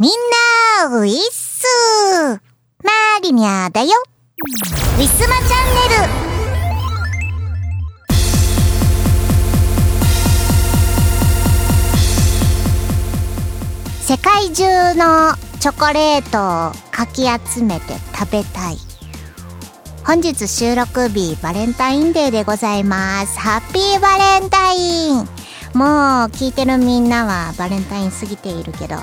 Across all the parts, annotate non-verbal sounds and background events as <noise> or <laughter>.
みんな、ウィッスマリニャだよ。ウィスマチャンネル。世界中のチョコレートをかき集めて食べたい。本日収録日バレンタインデーでございます。ハッピーバレンタイン。もう聞いてるみんなはバレンタイン過ぎているけど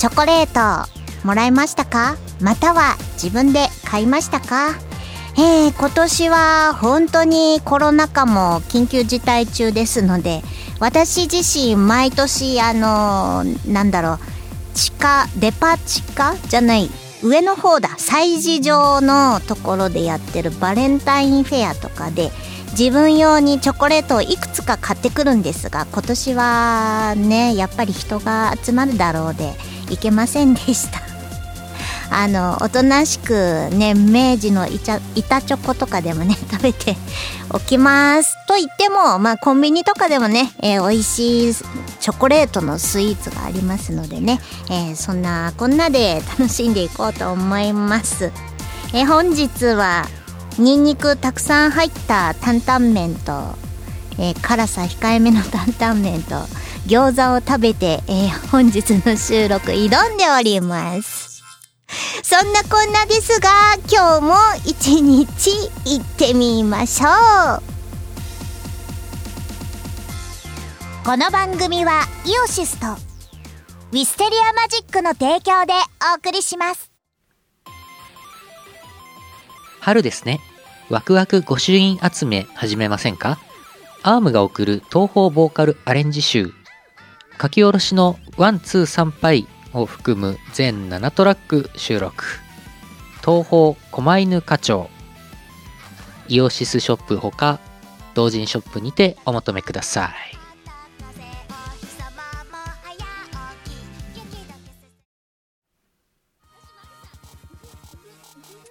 チョコレートもらいましたか？または自分で買いましたか？えー、今年は本当にコロナ禍も緊急事態中ですので私自身毎年あのー、なんだろう地下デパ地下？じゃない上の方だ。催事場のところでやってるバレンタインフェアとかで自分用にチョコレートをいくつか買ってくるんですが今年はねやっぱり人が集まるだろうでいけませんでした。あのおとなしくね明治の板チョコとかでもね <laughs> 食べておきますと言ってもまあコンビニとかでもね、えー、美味しいチョコレートのスイーツがありますのでね、えー、そんなこんなで楽しんでいこうと思います、えー、本日はニンニクたくさん入った担々麺と、えー、辛さ控えめの担々麺と餃子を食べて、えー、本日の収録挑んでおります。そんなこんなですが、今日も一日行ってみましょう。この番組はイオシスとウィステリアマジックの提供でお送りします。春ですね。ワクワク御朱印集め始めませんか？ARMが贈る東方ボーカルアレンジ集書き下ろしのワンツー参拝を含む全7トラック収録。東方狛犬課長。イオシスショップほか同人ショップにてお求めください。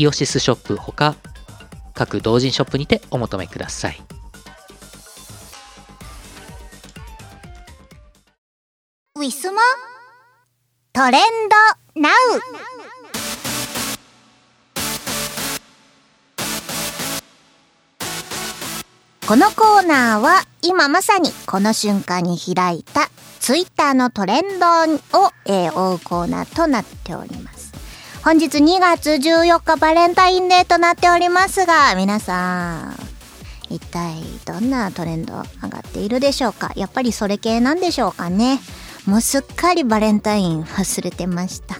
イオシスショップほか各同人ショップにてお求めください。ウィスマトレンドナウ。このコーナーは今まさにこの瞬間に開いたツイッターのトレンドを、えー、追うコーナーとなっております。本日2月14日バレンタインデーとなっておりますが、皆さん、一体どんなトレンド上がっているでしょうか？やっぱりそれ系なんでしょうかね？もうすっかりバレンタイン忘れてました。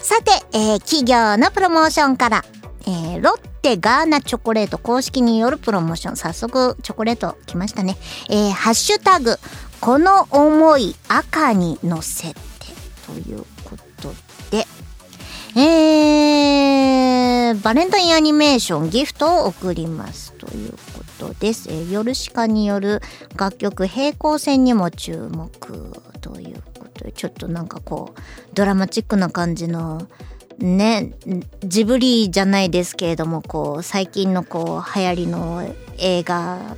さて、えー、企業のプロモーションから、えー、ロッテガーナチョコレート公式によるプロモーション、早速チョコレート来ましたね。えー、ハッシュタグ、この思い赤に乗せてという、えー、バレンタインアニメーションギフトを送りますということです。えー、ヨルシカによる楽曲平行線にも注目ということで、ちょっとなんかこう、ドラマチックな感じの、ね、ジブリじゃないですけれども、こう、最近のこう、流行りの映画っ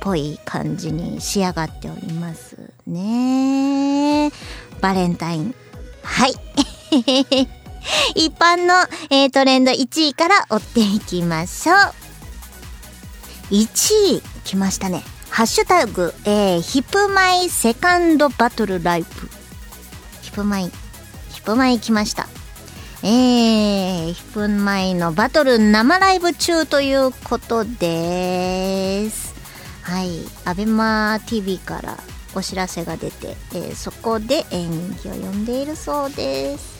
ぽい感じに仕上がっておりますね。バレンタイン。はい。一般の、えー、トレンド1位から追っていきましょう。1位、来ましたね。ハッシュタグ、えー、ヒプマイセカンドバトルライブ。ヒプマイ、ヒプマイ来ました。えー、ヒプマイのバトル生ライブ中ということです。はい。アベマ TV からお知らせが出て、えー、そこで、えー、人気を呼んでいるそうです。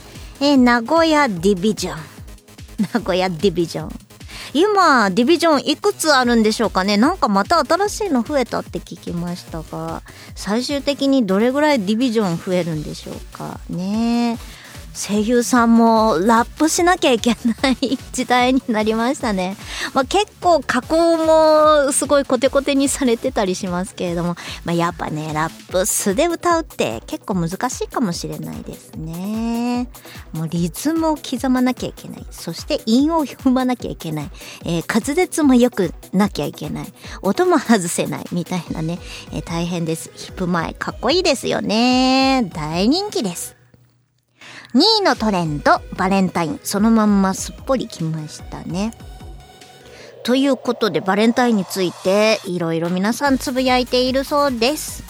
えー、名古屋ディビジョン。名古屋ディビジョン。今、ディビジョンいくつあるんでしょうかね？なんかまた新しいの増えたって聞きましたが、最終的にどれぐらいディビジョン増えるんでしょうかね？声優さんもラップしなきゃいけない時代になりましたね。<laughs> まあ、結構加工もすごいコテコテにされてたりしますけれども、<laughs> まあ、やっぱね、ラップ素で歌うって結構難しいかもしれないですね。もうリズムを刻まなきゃいけない。そして韻を踏まなきゃいけない。えー、滑舌も良くなきゃいけない。音も外せない。みたいなね、えー、大変です。ヒップ前かっこいいですよね。大人気です。2位のトレンド、バレンタイン。そのまんますっぽりきましたね。ということで、バレンタインについて、いろいろ皆さんつぶやいているそうです。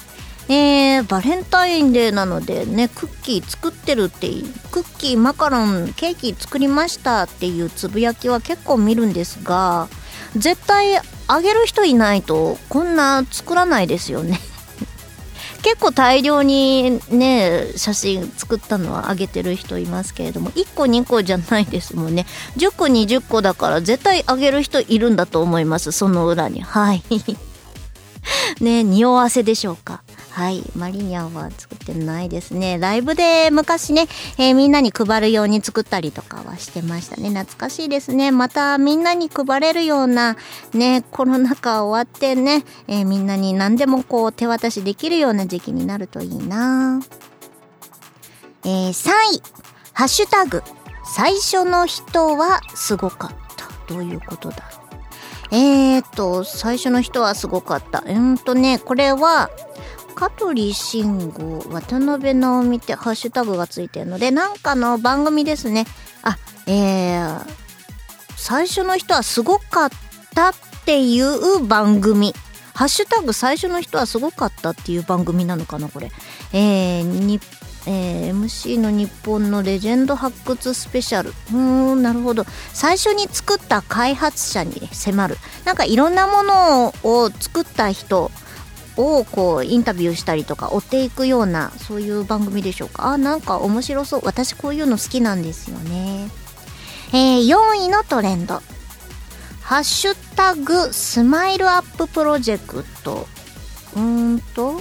えー、バレンタインデーなのでね、クッキー作ってるって、クッキー、マカロン、ケーキ作りましたっていうつぶやきは結構見るんですが、絶対あげる人いないとこんな作らないですよね結構大量にね写真作ったのはあげてる人いますけれども1個2個じゃないですもんね。10個20個だから絶対あげる人いるんだと思います。その裏に。はい。<laughs> ね匂わせでしょうか。はい。マリニャンは作ってないですね。ライブで昔ね、えー、みんなに配るように作ったりとかはしてましたね。懐かしいですね。またみんなに配れるような、ね、コロナ禍終わってね、えー、みんなに何でもこう手渡しできるような時期になるといいなえー、3位。ハッシュタグ。最初の人はすごかった。どういうことだえーと、最初の人はすごかった。うんとね、これは、香取慎吾、渡辺直美ってハッシュタグがついてるので、なんかの番組ですね。あ、えー、最初の人はすごかったっていう番組。ハッシュタグ最初の人はすごかったっていう番組なのかな、これ。えー、に、えー、MC の日本のレジェンド発掘スペシャル。うーん、なるほど。最初に作った開発者に迫る。なんかいろんなものを作った人をこうインタビューしたりとか追っていくようなそういう番組でしょうか。あなんか面白そう。私こういうの好きなんですよね。えー、4位のトレンド。ハッシュタグスマイルアッププロジェクト。うーんと。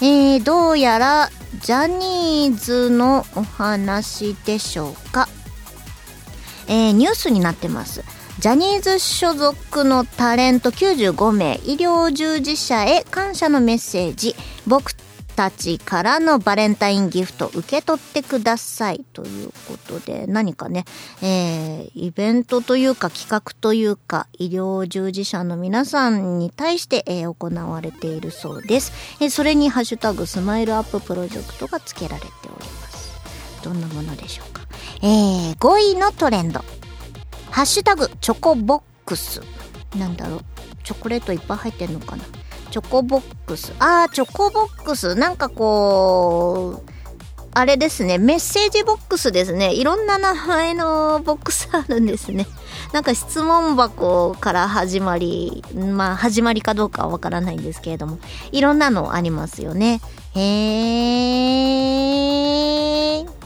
えー、どうやらジャニーズのお話でしょうか。えー、ニュースになってます。ジャニーズ所属のタレント95名医療従事者へ感謝のメッセージ。僕たちからのバレンタインギフト受け取ってくださいということで何かね、えー、イベントというか企画というか医療従事者の皆さんに対して、えー、行われているそうです、えー、それにハッシュタグスマイルアッププロジェクトが付けられております。どんなものでしょうか。えー、5位のトレンド。ハッシュタグチョコボックス。なんだろう？チョコレートいっぱい入ってんのかな？チョコボックス。あー、チョコボックス。なんかこう、あれですね。メッセージボックスですね。いろんな名前のボックスあるんですね。<laughs> なんか質問箱から始まり、まあ始まりかどうかはわからないんですけれども、いろんなのありますよね。へー。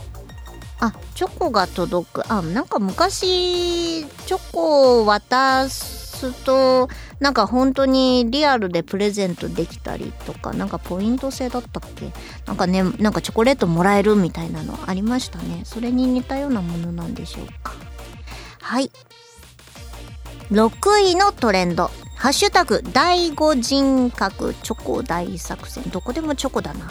あチョコが届く。あなんか昔チョコを渡すとなんか本当にリアルでプレゼントできたりとかなんかポイント制だったっけ？なんかねなんかチョコレートもらえるみたいなのありましたね。それに似たようなものなんでしょうか。はい。6位のトレンド。ハッシュタグ第五人格。チョコ大作戦。どこでもチョコだな。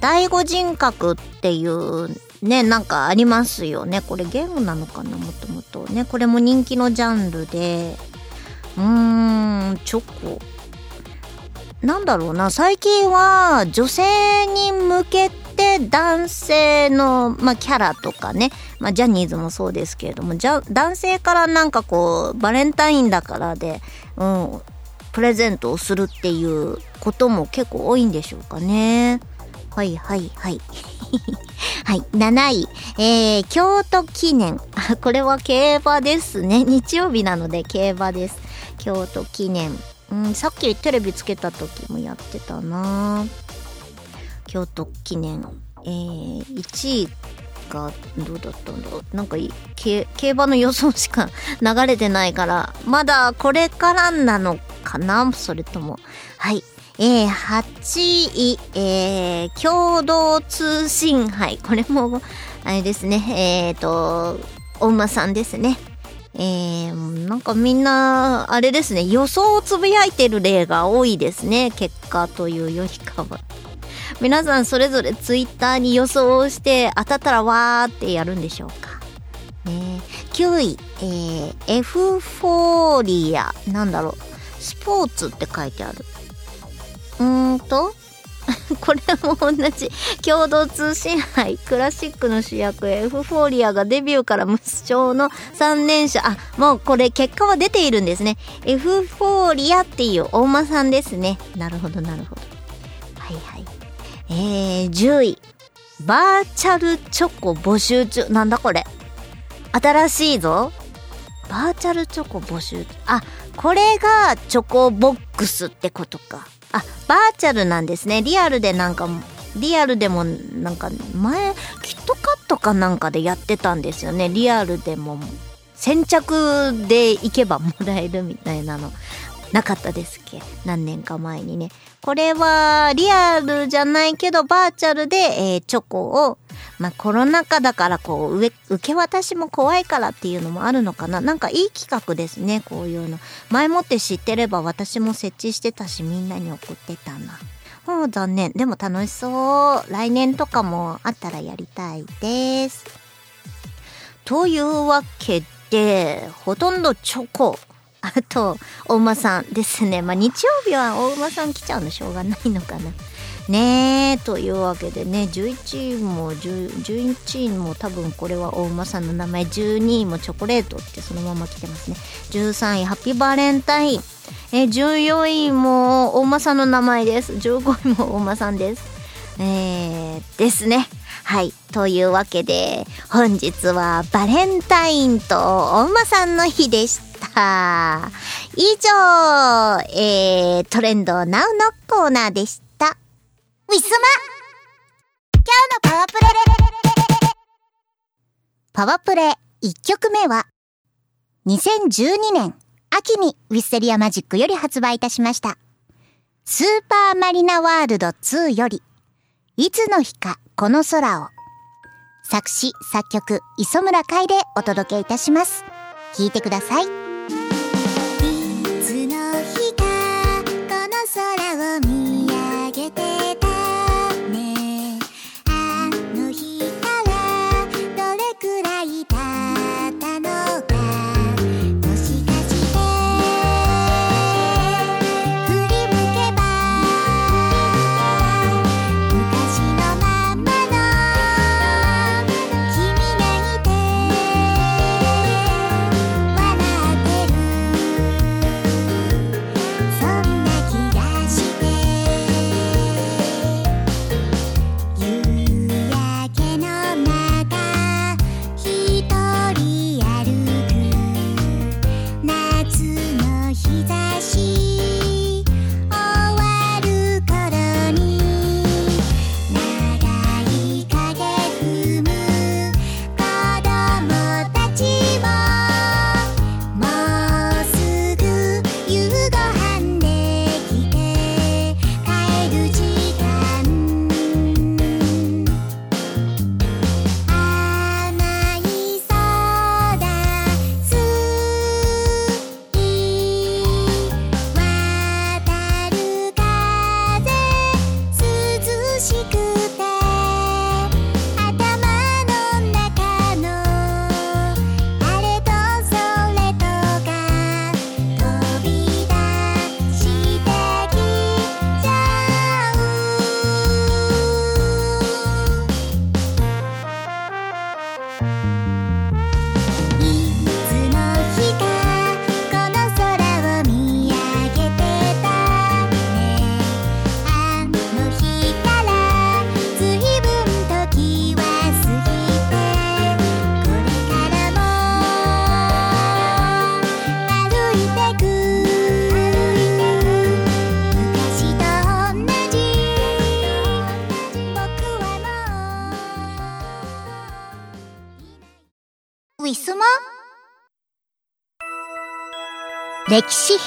第五人格っていうね、なんかありますよね。これゲームなのかな？もともと。ね、これも人気のジャンルで。うーん、チョコ。なんだろうな、最近は女性に向けて男性の、まあ、キャラとかね、まあ、ジャニーズもそうですけれども、じゃ男性からなんかこう、バレンタインだからで、うん、プレゼントをするっていうことも結構多いんでしょうかね。はいはいはい。はい、7位、えー、京都記念。これは競馬ですね。日曜日なので競馬です。京都記念。うん、さっきテレビつけた時もやってたな京都記念。えー、1位がどうだったんだろうなんか競馬の予想しか流れてないからまだこれからなのかな？それともはいえー、8位、えー、共同通信杯。これも、あれですね、えっ、ー、と、お馬さんですね。えー、なんかみんな、あれですね、予想をつぶやいてる例が多いですね。結果というよりかは。皆さんそれぞれツイッターに予想をして当たったらわーってやるんでしょうか。ね、9位、えー、エフフォーリア。なんだろう。スポーツって書いてある。うーんと <laughs> これも同じ共同通信杯クラシックの主役エフフォーリアがデビューから無償の3連射あもうこれ結果は出ているんですね。エフフォーリアっていう大間さんですね。なるほどなるほど。はいはい。えー、10位。バーチャルチョコ募集中。なんだこれ。新しいぞ。バーチャルチョコ募集あこれがチョコボックスってことか。あバーチャルなんですね。リアルでなんかリアルでもなんか前キットカットかなんかでやってたんですよね。リアルでも先着で行けばもらえるみたいなの。なかったですっけ？何年か前にね。これはリアルじゃないけどバーチャルで、えー、チョコをまあコロナ禍だからこう受け渡しも怖いからっていうのもあるのかな。なんかいい企画ですねこういうの。前もって知ってれば私も設置してたしみんなに送ってたな。もう残念。でも楽しそう。来年とかもあったらやりたいです。というわけでほとんどチョコ。あと大馬さんですね。まあ日曜日は大馬さん来ちゃうのしょうがないのかな。ねえというわけでね11位も11位も多分これは大馬さんの名前12位もチョコレートってそのまま来てますね。13位ハッピーバレンタイン。え14位も大馬さんの名前です。15位も大馬さんです。えー、ですね。はい。というわけで本日はバレンタインと大馬さんの日でした。以上、えー、トレンドナウのコーナーでした。ウィスマ。今日のパワープレ。パワープレ1曲目は2012年秋にウィステリアマジックより発売いたしました。スーパーマリナワールド2よりいつの日かこの空を作詞作曲磯村海でお届けいたします。聞いてください。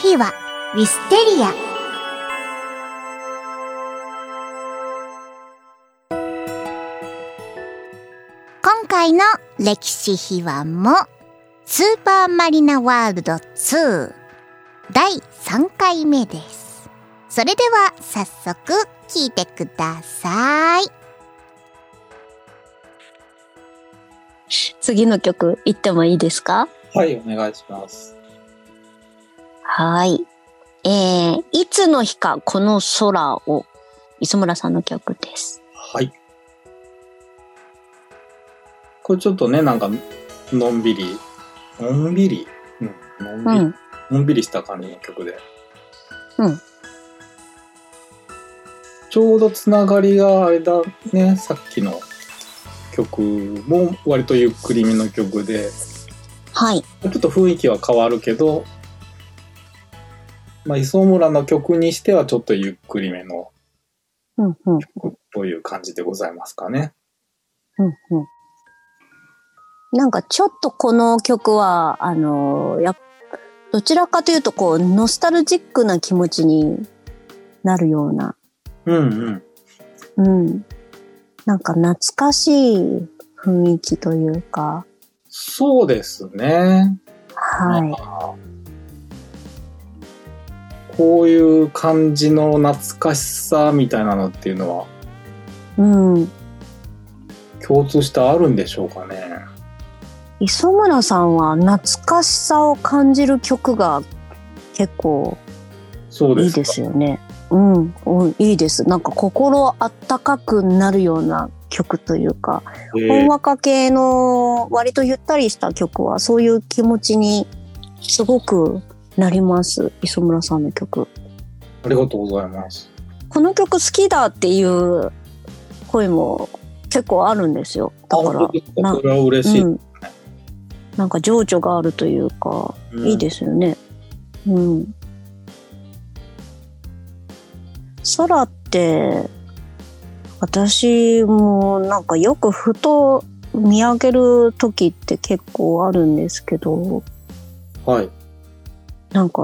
歴史秘話ウィステリア今回の歴史秘話もスーパーマリナワールド2第3回目です。それでは早速聞いてください。次の曲行ってもいいですか？はい、お願いします。はい。えー、いつの日かこの空を、磯村さんの曲です。はい。これちょっとね、なんか、のんびり、のんびり、うん、のんびり、うん。のんびりした感じの曲で。うん。ちょうどつながりがあれだね、さっきの曲も割とゆっくりめの曲で、はい。ちょっと雰囲気は変わるけど、まあ、磯村の曲にしてはちょっとゆっくりめのうん、うん、曲という感じでございますかね。うん、うん。なんかちょっとこの曲は、あのーやっどちらかというとこう、ノスタルジックな気持ちになるような、うんうん。うん。なんか懐かしい雰囲気というか、そうですね。はい。こういう感じの懐かしさみたいなのっていうのはうん。共通してあるんでしょうかね。磯村さんは懐かしさを感じる曲が結構。いいですよね。うん、うんいいです。なんか心あったかくなるような曲というか、えーほんわか系の割とゆったりした曲はそういう気持ちにすごくなります。磯村さんの曲。ありがとうございます。この曲好きだっていう声も結構あるんですよ。だからあ本当です、かなこれは嬉しい。うん、なんか情緒があるというか、うんいいですよね。うん。空って、私もなんかよくふと見上げる時って結構あるんですけど、はい。なんか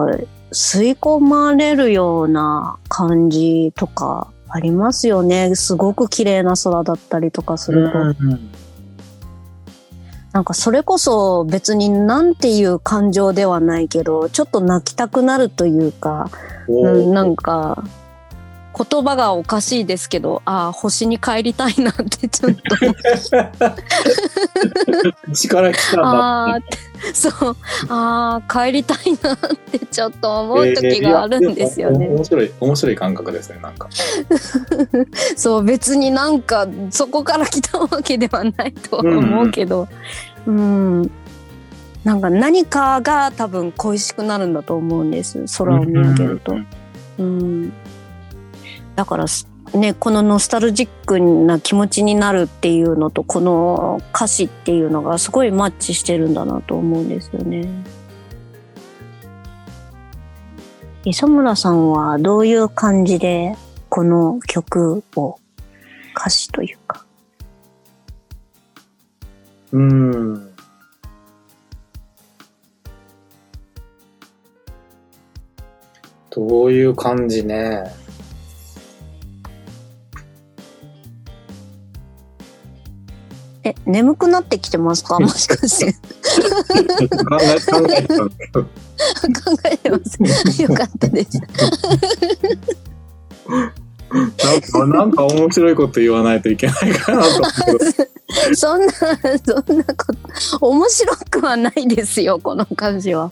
吸い込まれるような感じとかありますよね。すごく綺麗な空だったりとかすると。うんなんかそれこそ別になんていう感情ではないけど、ちょっと泣きたくなるというか、なんか、言葉がおかしいですけど、ああ、星に帰りたいなってちょっと、力来たああなっって、そう、ああ、帰りたいなってちょっと思う時があるんですよね。えー面白い、面白い感覚ですね、なんか。<laughs> そう、別になんかそこから来たわけではないとは思うけど、うん、なんか何かが多分恋しくなるんだと思うんです。空を見上げると。うん、だからねこのノスタルジックな気持ちになるっていうのとこの歌詞っていうのがすごいマッチしてるんだなと思うんですよね。磯村さんはどういう感じでこの曲を歌詞というか。うん。どういう感じね。え、眠くなってきてますか？もしかして。考え、考えてたんだけど。考えてます。よかったです。なんか、なんか面白いこと言わないといけないかなと思って。そんな、そんなこと、面白くはないですよ、この歌詞は。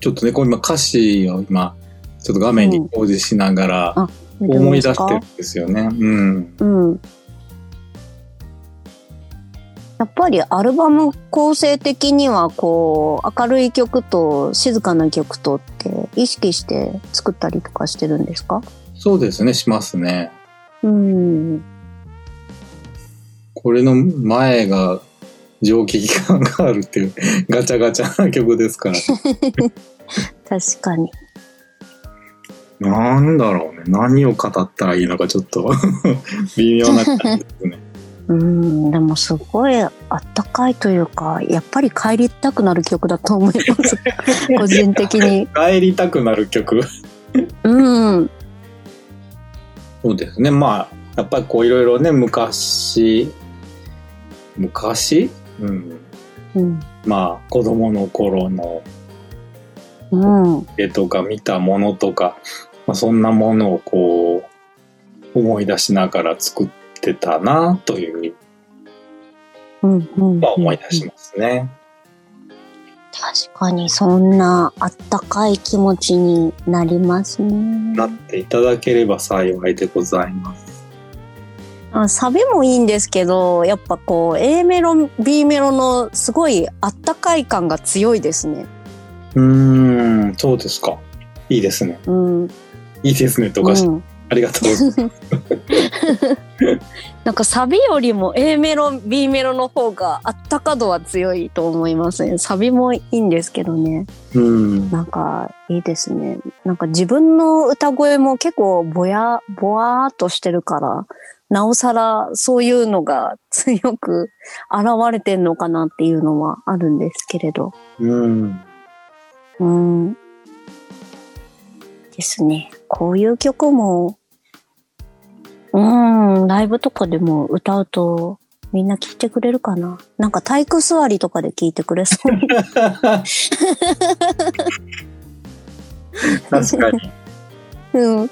ちょっとね、こう今歌詞を今、ちょっと画面に表示しながらあ思い出してるんですよね。うん。うん。やっぱりアルバム構成的にはこう明るい曲と静かな曲とって意識して作ったりとかしてるんですか？そうですね、しますね。うん。これの前が蒸気機関があるっていうガチャガチャな曲ですから。確かに。なんだろうね。何を語ったらいいのかちょっと <laughs> 微妙な感じですね。うん、でもすごいあったかいというか、やっぱり帰りたくなる曲だと思います。<laughs> 個人的に。帰りたくなる曲。うん。そうですね。まあ、やっぱりこういろいろね、昔、昔？うん。うん。まあ、子供の頃のうん。絵とか見たものとか、まあ、そんなものをこう、思い出しながら作ってたなといううん。うん。のは思い出しますね。確かにそんなあったかい気持ちになりますね。なっていただければ幸いでございます。あサビもいいんですけど、やっぱこう A メロ、B メロのすごいあったかい感が強いですね。うーん、そうですか。いいですね。うん。いいですねとか、うん、ありがとうございます。<laughs> なんかサビよりも A メロ B メロの方があったか度は強いと思いますねサビもいいんですけどねうん。なんかいいですねなんか自分の歌声も結構ぼやぼわーっとしてるからなおさらそういうのが強く現れてんのかなっていうのはあるんですけれどうん。うんですねこういう曲もうん、ライブとかでも歌うとみんな聴いてくれるかななんか体育座りとかで聴いてくれそう。確かに。うん。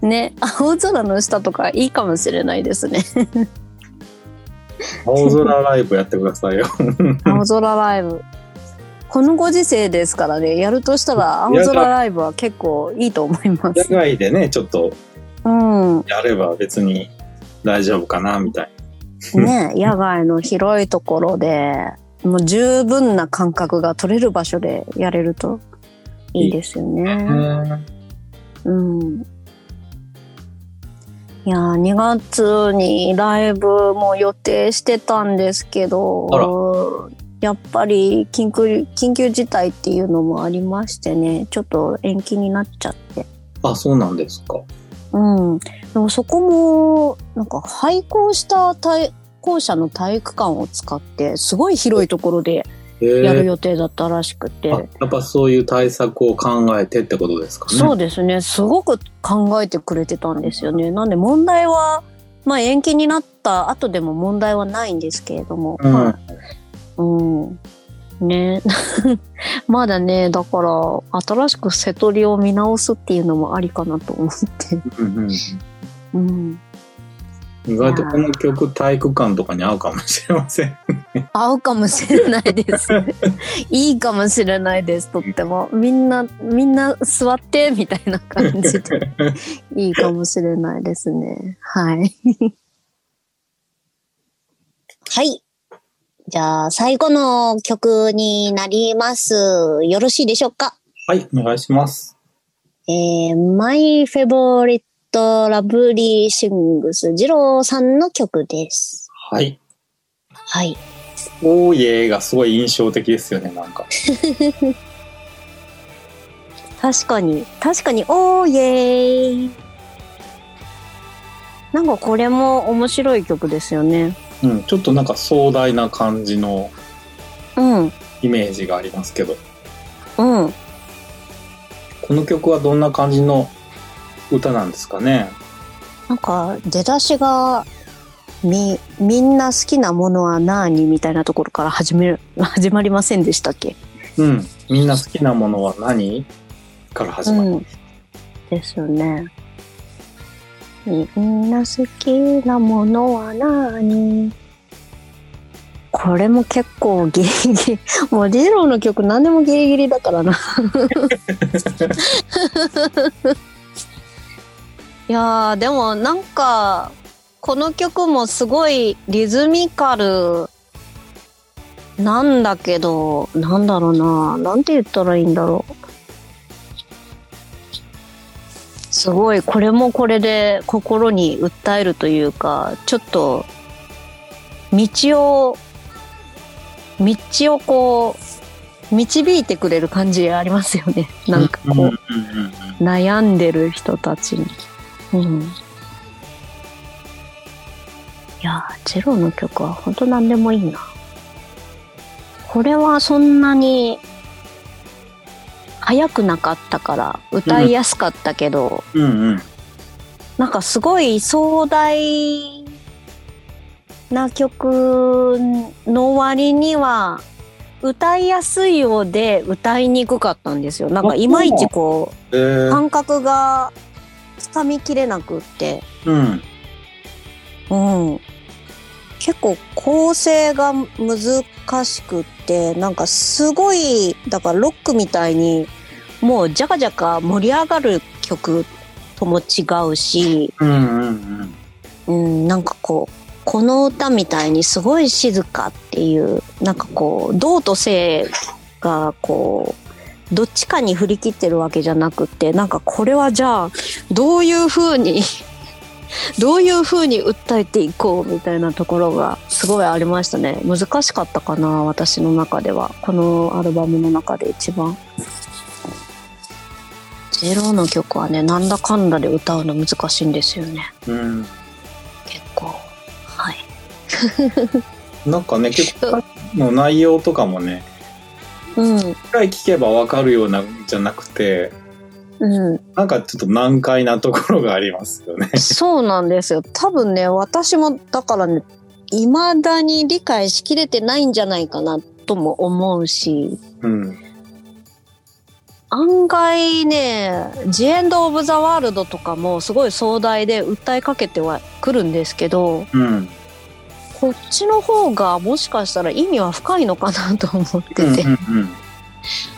<laughs> ね、青空の下とかいいかもしれないですね。青空ライブやってくださいよ。青空ライブ。このご時世ですからね、やるとしたら <laughs> 青空ライブは結構いいと思いま野す。外でね、ちょっとうん。やれば別に大丈夫かな、みたいね、野外の広いところで、もう十分な感覚が取れる場所でやれるといいですよね。な。うん。いやー、2月にライブも予定してたんですけど、やっぱり緊急、緊急事態っていうのもありましてね、ちょっと延期になっちゃって。あ、そうなんですか。うん。でもそこも、なんか廃校した体校舎の体育館を使って、すごい広いところで。やる予定だったらしくて。あやっぱそういう対策を考えてってことですかね。そうですね。すごく考えてくれてたんですよね。なんで問題は、まあ延期になった後でも問題はないんですけれども。うんまあうん。ね。<laughs> まだね、だから、新しく瀬戸りを見直すっていうのもありかなと思って。うんうんうん。意外とこの曲体育館とかに合うかもしれません。合うかもしれないです。<laughs> いいかもしれないです、とっても。みんな、みんな座って、みたいな感じで。<laughs> いいかもしれないですね。はい。はい。じゃあ、最後の曲になります。よろしいでしょうか？はい、お願いします。えー、My Favorite Lovely Sings ジローさんの曲です。はい。はい。おーイエーがすごい印象的ですよね、なんか。<laughs> 確かに、確かに、おーイエーイなんかこれも面白い曲ですよね。うん、ちょっとなんか壮大な感じのうん、イメージがありますけど。うん。この曲はどんな感じの歌なんですかね？なんか出だしが、み、みんな好きなものは何みたいなところから始める、<laughs> 始まりませんでしたっけ？うん。みんな好きなものは何から始まる？うん。ですよね。みんな好きなものは何？これも結構ギリギリ。<laughs> もうジローの曲何でもギリギリだからな。<laughs> いやー、でもなんか、この曲もすごいリズミカルなんだけど、なんだろうな。なんて言ったらいいんだろう。すごい、これもこれで心に訴えるというか、ちょっと、道を、道をこう、導いてくれる感じありますよね。なんかこう、悩んでる人たちに。うん。いやー、ジローの曲は本当何でもいいな。これはそんなに速くなかったから歌いやすかったけど、うんうん。なんかすごい壮大な曲の割には歌いやすいようで歌いにくかったんですよ。なんかいまいちこえうー、感覚がつかみきれなくって。うん。うん。結構構成が難しくって、なんかすごい、だからロックみたいに、もうジャカジャカ盛り上がる曲とも違うし、うんなんかこう、この歌みたいにすごい静かっていう、なんかこう、動と静がこう、どっちかに振り切ってるわけじゃなくって、なんかこれはじゃあ、どういう風に、どういう風に訴えていこうみたいなところがすごいありましたね。難しかったかな、私の中では。このアルバムの中で一番。ジェロの曲はね、なんだかんだで歌うの難しいんですよね。うん。結構。はい。<laughs> なんかね、結構、の内容とかもね、うん。一回聞けばわかるような、じゃなくて、うん。なんかちょっと難解なところがありますよね。そうなんですよ。多分ね、私もだからね、未だに理解しきれてないんじゃないかなとも思うし、うん。案外ね、ジエンド・オブ・ザ・ワールドとかもすごい壮大で訴えかけてはくるんですけど、うん。こっちの方がもしかしたら意味は深いのかなと思ってて。うんうんうん。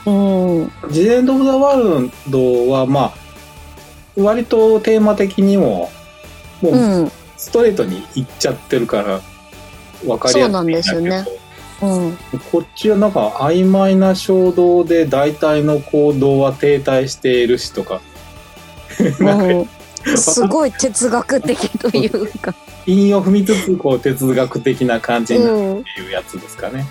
うん。ジエンド・オブ・ザ・ワールドは、まあ、割とテーマ的にも、もううん。ストレートにいっちゃってるから、わかりやすいそうなんですよねうん。こっちはなんか曖昧な衝動で大体の行動は停滞しているしとか、なんかうん、すごい哲学的というか。<laughs> 韻を踏みつつこう哲学的な感じになるうん。っていうやつですかね。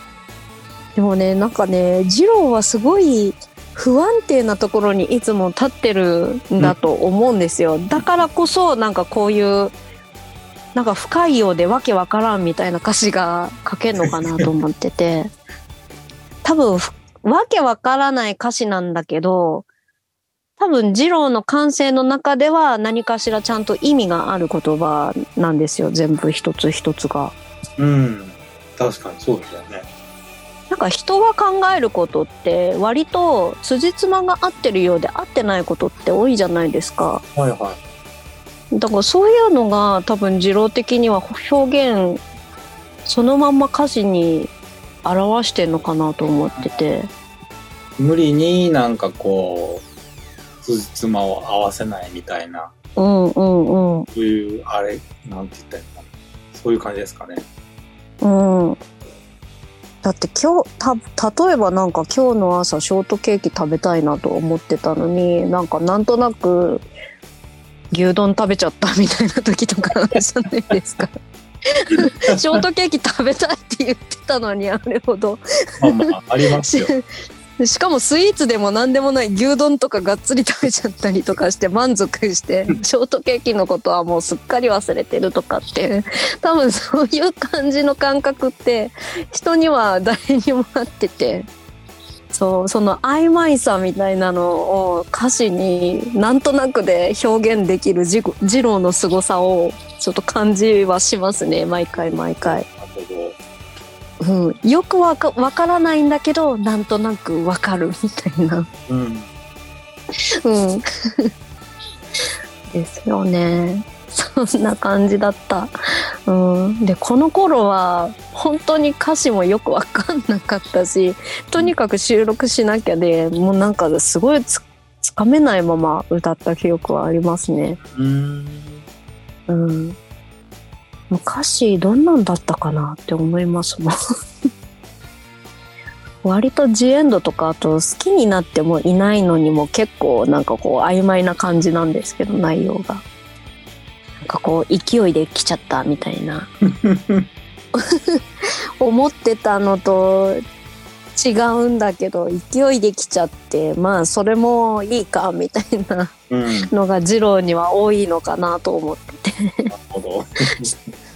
でもね、なんかね、二郎はすごい不安定なところにいつも立ってるんだと思うんですよ。だからこそ、なんかこういう、なんか深いようでわけわからんみたいな歌詞が書けんのかなと思ってて。<laughs> 多分、ふわけわからない歌詞なんだけど、多分、二郎の感性の中では何かしらちゃんと意味がある言葉なんですよ。全部一つ一つが。うん。確かにそうですよね。なんか人が考えることって割と辻褄が合ってるようで合ってないことって多いじゃないですか。はいはい。だからそういうのが多分二郎的には表現そのまんま歌詞に表してんのかなと思ってて。無理になんかこう、つじつまを合わせないみたいな、うんうんうん。そういう、あれ、なんて言ったらいいのかな。そういう感じですかね。うん。だって今日、た、例えばなんか今日の朝ショートケーキ食べたいなと思ってたのに、なんかなんとなく牛丼食べちゃったみたいな時とかじゃないですか。<laughs> ショートケーキ食べたいって言ってたのにあれほど。まあまあ、ありますしよ。<laughs> しかもスイーツでも何でもない牛丼とかがっつり食べちゃったりとかして満足してショートケーキのことはもうすっかり忘れてるとかって <laughs> 多分そういう感じの感覚って人には誰にもあっててそうその曖昧さみたいなのを歌詞になんとなくで表現できるジジローの凄さをちょっと感じはしますね毎回毎回。うん、よくわかわからないんだけどなんとなくわかるみたいな。うん。うん。<laughs> ですよね。そんな感じだった。うん。で、この頃は、本当に歌詞もよくわかんなかったし、とにかく収録しなきゃで、もうなんかすごいつつかめないまま歌った記憶はありますね。うん。うん。もう歌詞どんなんだったかなって思いますもん。<laughs> 割とジエンドとかあと好きになってもいないのにも結構なんかこう曖昧な感じなんですけど内容が。なんかこう勢いで来ちゃったみたいな。<laughs> <laughs> 思ってたのと違うんだけど勢いで来ちゃってまあそれもいいかみたいなのが二郎には多いのかなと思ってて。ほど。<laughs>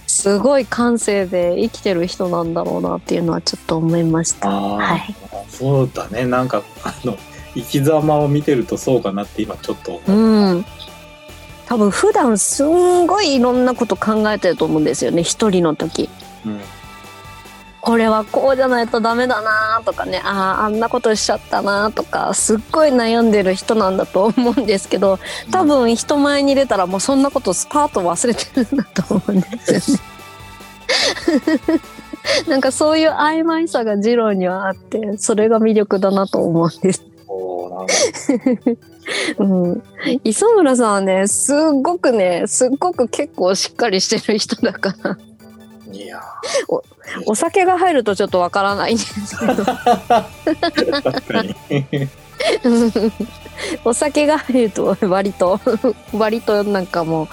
すごい感性で生きてる人なんだろうなっていうのはちょっと思いました。はい。そうだね。なんか、あの、生き様を見てるとそうかなって今ちょっと思う。うん。多分普段すんごいいろんなこと考えてると思うんですよね一人の時。うん。これはこうじゃないとダメだなとかねあああんなことしちゃったなとかすっごい悩んでる人なんだと思うんですけど多分人前に出たらもうそんなことスパーッと忘れてるんだと思うんですよね。<laughs> なんかそういう曖昧さが二郎にはあってそれが魅力だなと思うんです。そうなんか <laughs> うん、磯村さんはねすっごくねすっごく結構しっかりしてる人だからいやお酒が入るとちょっとわからないんです。けどー確かに。お酒が入ると割と割となんかも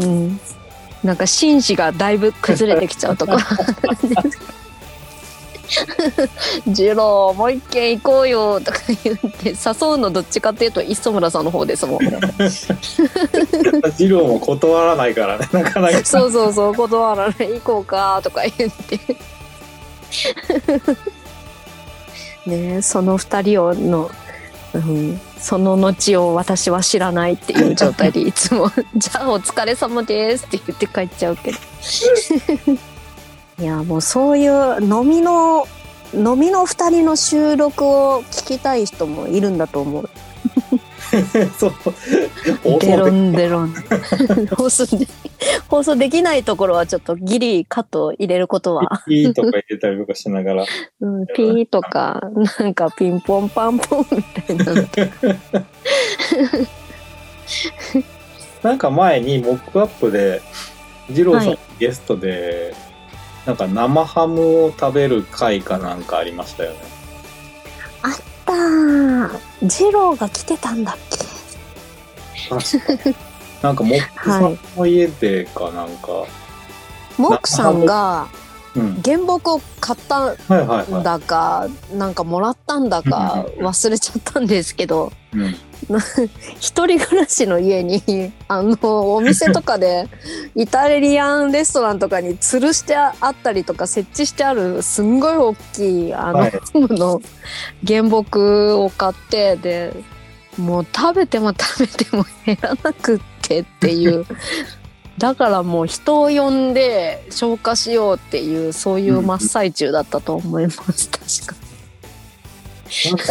う、うん、なんか紳士がだいぶ崩れてきちゃうとか「<laughs> 次郎もう一軒行こうよ」とか言って誘うのどっちかっていうと磯村さんの方ですもんね。二郎も断らないからね、<laughs> なかなか。そうそうそう断らない行こうかとか言ってねえその二人をの、うん、その後を私は知らないっていう状態でいつも「<laughs> じゃあお疲れ様です」って言って帰っちゃうけどいやもうそういう飲みの飲みの二人の収録を聞きたい人もいるんだと思うそう。放デロ送でンデロン放送で放送できないところはちょっきギリカット入れることはいいとか入れたりとかしながら。うん、ピーとか、なんかピンポンパンポンみたいなのと。<laughs> なんか前にモックアップで、二郎さんはいゲストで、なんか生ハムを食べる会かなんかありましたよね。だー、ジローが来てたんだっけ？なんかモックさんの家でかなんか、<laughs> モックさんがうん。原木を買ったはいはいはんだか、なんかもらったんだか忘れちゃったんですけど、い。うん。<laughs> 一人暮らしの家に、<laughs> あの、お店とかで、イタリアンレストランとかに吊るしてあったりとか設置してある、すんごい大きい、あの、はい <laughs> の原木を買って、で、もう食べても食べても減らなくってっていう。だからもう人を呼んで消化しようっていう、そういう真っ最中だったと思います、確か。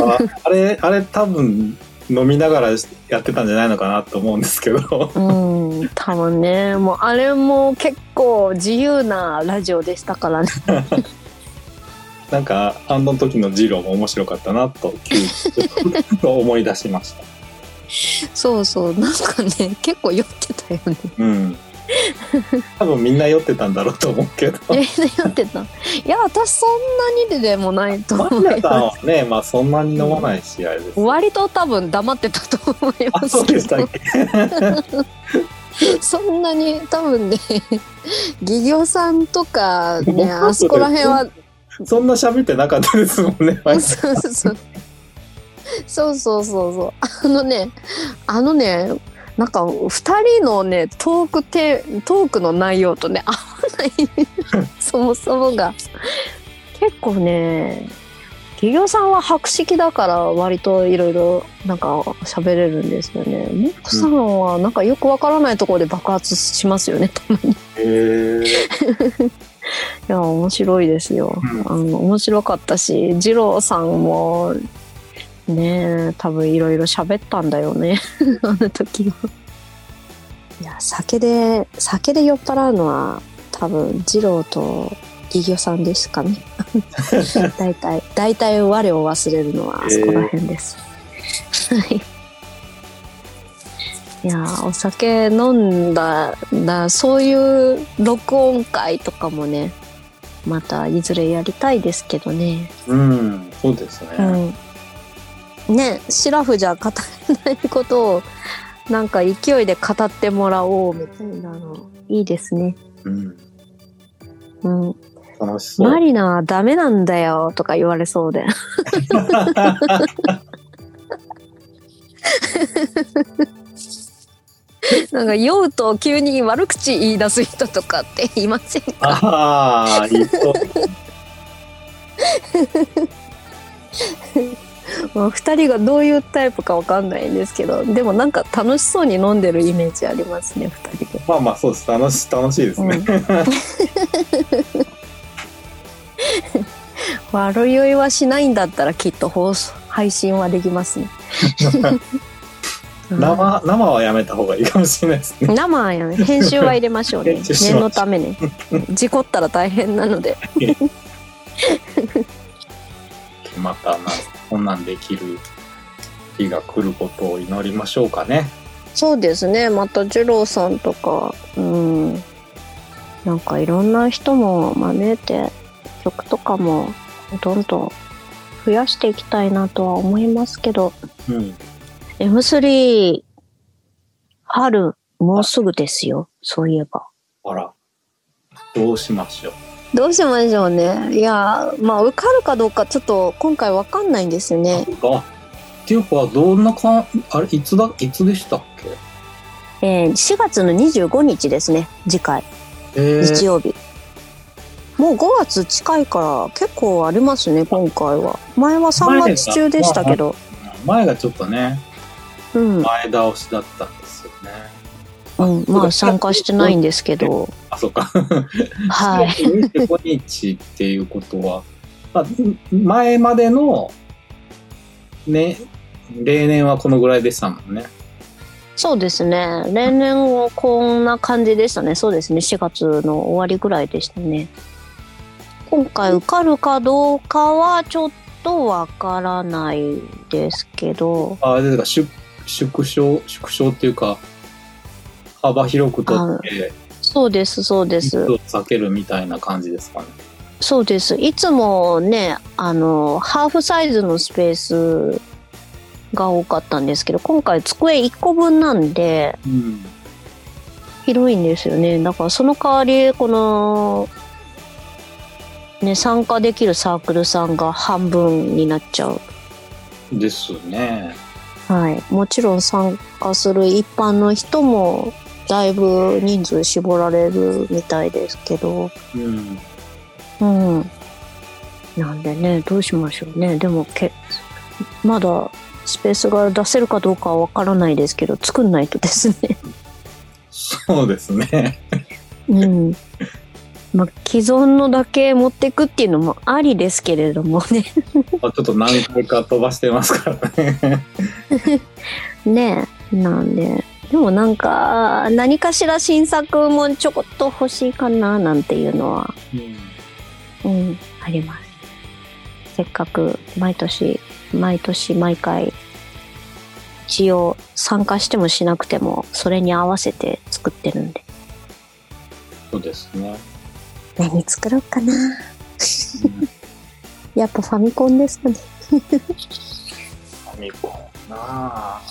なんか、あれ、あれ多分飲みながらやってたんじゃないのかなと思うんですけど。うん、多分ね、もうあれも結構自由なラジオでしたからね。<laughs> なんか、あの時のジローも面白かったなと、<laughs> 思い出しました。そうそう、なんかね、結構酔ってたよね。うん。多分みんな酔ってたんだろうと思うけど。みんな酔ってた。いや、私そんなにでもないと思いマリアさんまはね、まあそんなに飲まない試合ですす。。割と多分黙ってたと思いまあ、すそうでしたっ、け？<laughs> そんなに多分ね、ギギョさんとかね、僕あそこら辺は、そんな喋ってなかったですもんね。<laughs> そうそうそう。そうそうそうそう。あのね、あのね、なんか二人のね、トークテ、トークの内容とね、合わない。<laughs> そもそもが。結構ね、企業さんは博識だから割といろいろなんか喋れるんですよね。モックさんはなんかよくわからないところで爆発しますよね、たまに。いへー <laughs> や、面白いですよ。うんあの面白かったし二郎さんもねえ多分いろいろ喋ったんだよね。<laughs> あの時は。いや酒で酒で酔っ払うのは多分二郎とギギョさんですかね。<laughs> 大体大体我を忘れるのはあそこら辺です、はい。いやお酒飲んだだそういう録音会とかもねまたいずれやりたいですけどね。うん、そうですね。うん、ねシラフじゃ語れないことをなんか勢いで語ってもらおうみたいなのいいですね。うん。うん。マリナはダメなんだよとか言われそうで。<laughs> なんか酔うと急に悪口言い出す人とかっていませんか？ああ、いいそう。<laughs> まあ、2人がどういうタイプかわかんないんですけどでもなんか楽しそうに飲んでるイメージありますね2人で。まあまあ、そうです。楽し、楽しいですね。<laughs> 悪酔いはしないんだったらきっと放送配信はできますね。<laughs> うん生、生はやめた方がいいかもしれないですね。生はやね編集は入れましょうね念のためね事故ったら大変なのでまたな、こんなんできる日が来ることを祈りましょうかね。そうですねまた二郎さんとかうんなんかいろんな人も招いて曲とかもどんどん増やしていきたいなとは思いますけどうん。M3 春もうすぐですよそういえば。あら、どうしましょう。どうしましょうね。いや、まあ、受かるかどうかちょっと今回わかんないんですよね。あ、っていうか、どんなかん、あれ、いつだ、いつでしたっけ？えー4月の25日ですね、次回、えー、日曜日。もう5月近いから結構ありますね、今回は。前は3月中でしたけど。前がちょっとね、うん。前倒しだった。うん、まあ参加してないんですけど。<laughs> あ、そうか。はい。<laughs> 25日っていうことは、まあ、前までの、ね、例年はこのぐらいでしたもんね。そうですね。例年はこんな感じでしたね。そうですね。4月の終わりぐらいでしたね。今回受かるかどうかはちょっとわからないですけど、あれですか、縮縮小、縮小っていうか、幅広くとって、そうです、そうです。避けるみたいな感じですかね。そうです。いつもね、あの、ハーフサイズのスペースが多かったんですけど、今回机1個分なんで、うん。広いんですよね。だからその代わり、この、ね、参加できるサークルさんが半分になっちゃう。ですね。はい。もちろん参加する一般の人も、だいぶ人数絞られるみたいですけど、うん。うん。なんでね、どうしましょうね。でもけ、まだスペースが出せるかどうかはわからないですけど、作んないとですね。そうですね。うん。まあ、既存のだけ持っていくっていうのもありですけれどもね。まあちょっと何回か飛ばしてますからね。<laughs> ねえ。なんで。でもなんか、何かしら新作もちょこっと欲しいかななんていうのは、うん、あります。せっかく毎年、毎年毎回、一応参加してもしなくても、それに合わせて作ってるんで。そうですね。何作ろうかな。やっぱファミコンですかね。<laughs> ファミコンなあ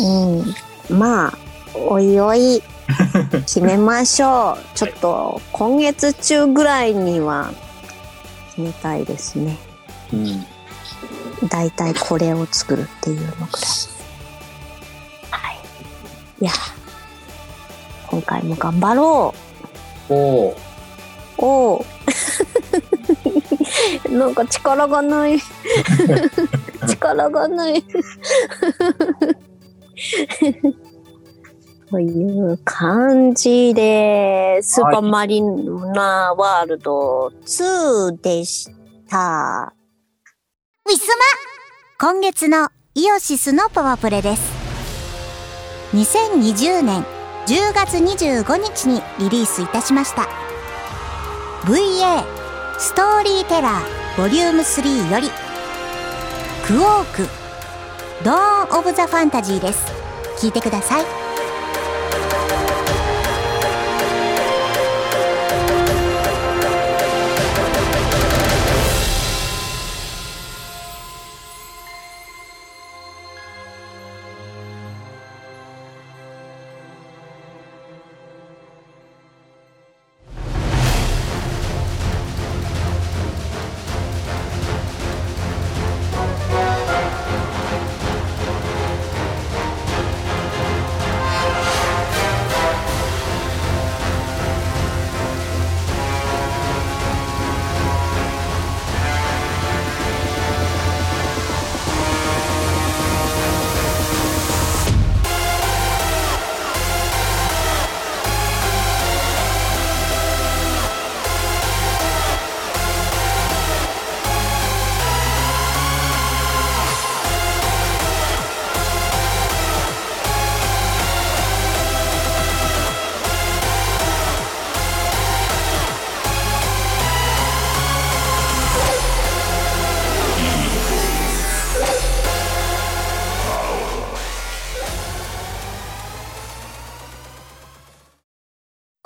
うん。まあ、おいおい、決めましょう。ちょっと、今月中ぐらいには、決めたいですね。うん。だいたいこれを作るっていうのくらい。はい。いや、今回も頑張ろおお。う。おお。<laughs> なんか力がない。<laughs> 力がない。という感じで、スーパーマリナワールド2でした。ウィスマ今月のイオシスのパワープレです。2020年10月25日にリリースいたしました。VA ストーリーテラーボリューム3よりクオークドーン・オブ・ザ・ファンタジーです。聞いてください。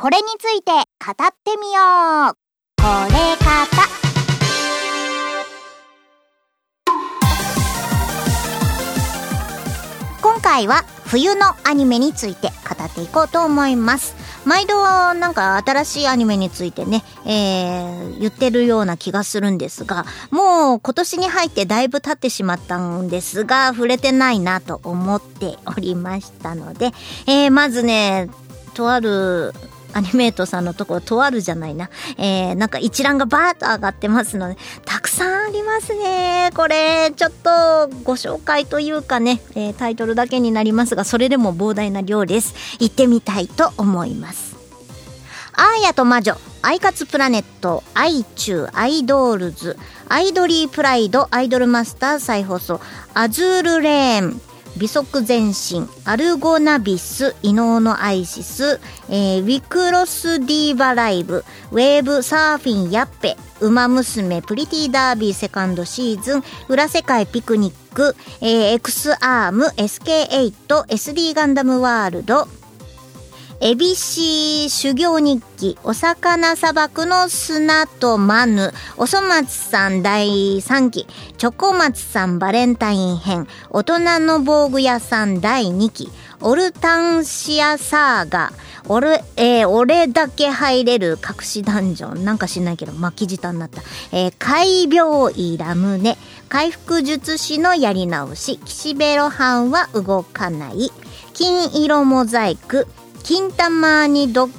これについて語ってみよう。これ方今回は冬のアニメについて語っていこうと思います。毎度なんか新しいアニメについてね、えー、言ってるような気がするんですが、もう今年に入ってだいぶ経ってしまったんですが、触れてないなと思っておりましたので、えー、まずね、とあるアニメートさんのところ、とあるじゃないな。えー、なんか一覧がバーッと上がってますので、たくさんありますね。これ、ちょっとご紹介というかね、えー、タイトルだけになりますが、それでも膨大な量です。行ってみたいと思います。アーヤと魔女、アイカツプラネット、アイチュウ、アイドールズ、アイドリープライド、アイドルマスター。再放送、アズールレーン、美足前進、アルゴナビス、イノーノアイシス、えー、ウィクロスディーバライブ、ウェーブサーフィンヤッペ、ウマ娘プリティダービーセカンドシーズン、裏世界ピクニック、えー、X アーム、SK8、SD ガンダムワールド、エビシ修行日記、お魚砂漠の砂とマヌ、おそ松さん第3期、チョコ松さんバレンタイン編、大人の防具屋さん第2期、オルタンシアサーガ、俺、えー、俺だけ入れる隠しダンジョン。なんか知んないけど、巻き舌になった。えー、怪病医ラムネ。回復術師のやり直し。岸辺露伴は動かない。金色モザイク。金玉にドッグ。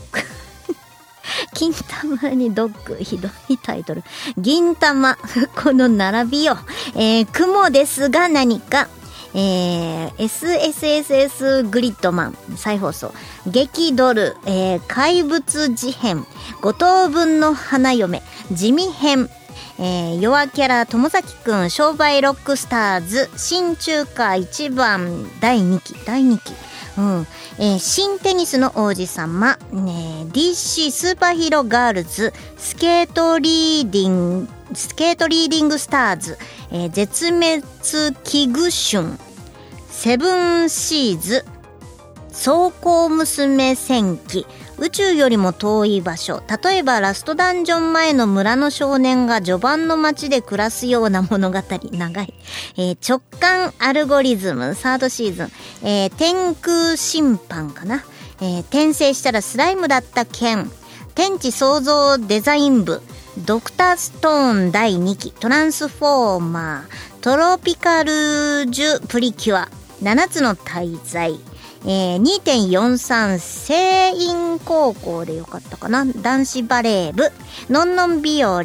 <laughs> 金玉にドッグ、ひどいタイトル。銀玉、<laughs> この並びよ。えー、雲ですが何か。えー、SSSS グリッドマン。再放送。激ドル、えー、怪物事変。五等分の花嫁。地味編。えー、弱キャラ友崎くん。商売ロックスターズ。新中華一番。第2期。第2期。うん。えー、新テニスの王子様、ね、DC スーパーヒーローガールズ、スケートリーディング、スケートリーディングスターズ、えー、絶滅危惧種、セブンシーズ、装甲娘戦機、宇宙よりも遠い場所。例えばラストダンジョン前の村の少年が序盤の街で暮らすような物語。長い、えー、直感アルゴリズム。サードシーズン、えー、天空審判かな、えー、転生したらスライムだった剣。天地創造デザイン部。ドクターストーン第2期。トランスフォーマー。トロピカルジュプリキュア。7つの大罪。えー、2.43聖院高校でよかったかな？男子バレー部。のんのん日和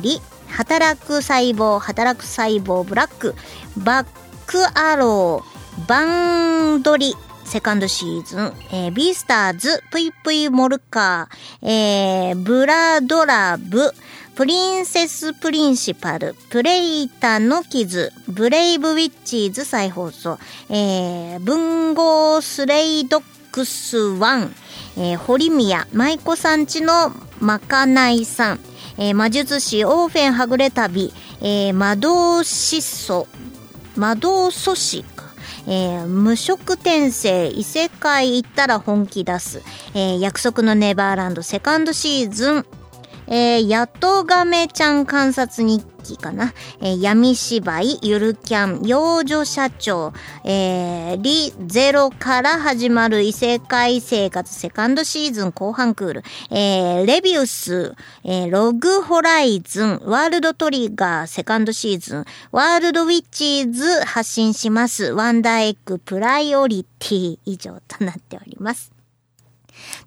働く細胞働く細胞ブラック。バックアローバンドリセカンドシーズン、えー、ビースターズ、ぷいぷいモルカー、えー、ブラドラブ、プリンセスプリンシパル、プレイタの傷、ブレイブウィッチーズ再放送、えー、文豪スレイドックス1、えー、堀宮、舞妓さんちのまかないさん、えー、魔術師オーフェンはぐれ旅、えー、魔導失踪、魔導阻止か。えー、無職転生異世界行ったら本気出す、えー、約束のネバーランドセカンドシーズンえー、やとがめちゃん観察日記かな。えー、闇芝居、ゆるキャン、幼女社長、えー、リゼロから始まる異世界生活セカンドシーズン後半クール、えー、レビウス、えー、ログホライズン、ワールドトリガーセカンドシーズン、ワールドウィッチーズ発進します。ワンダーエッグプライオリティ以上となっております。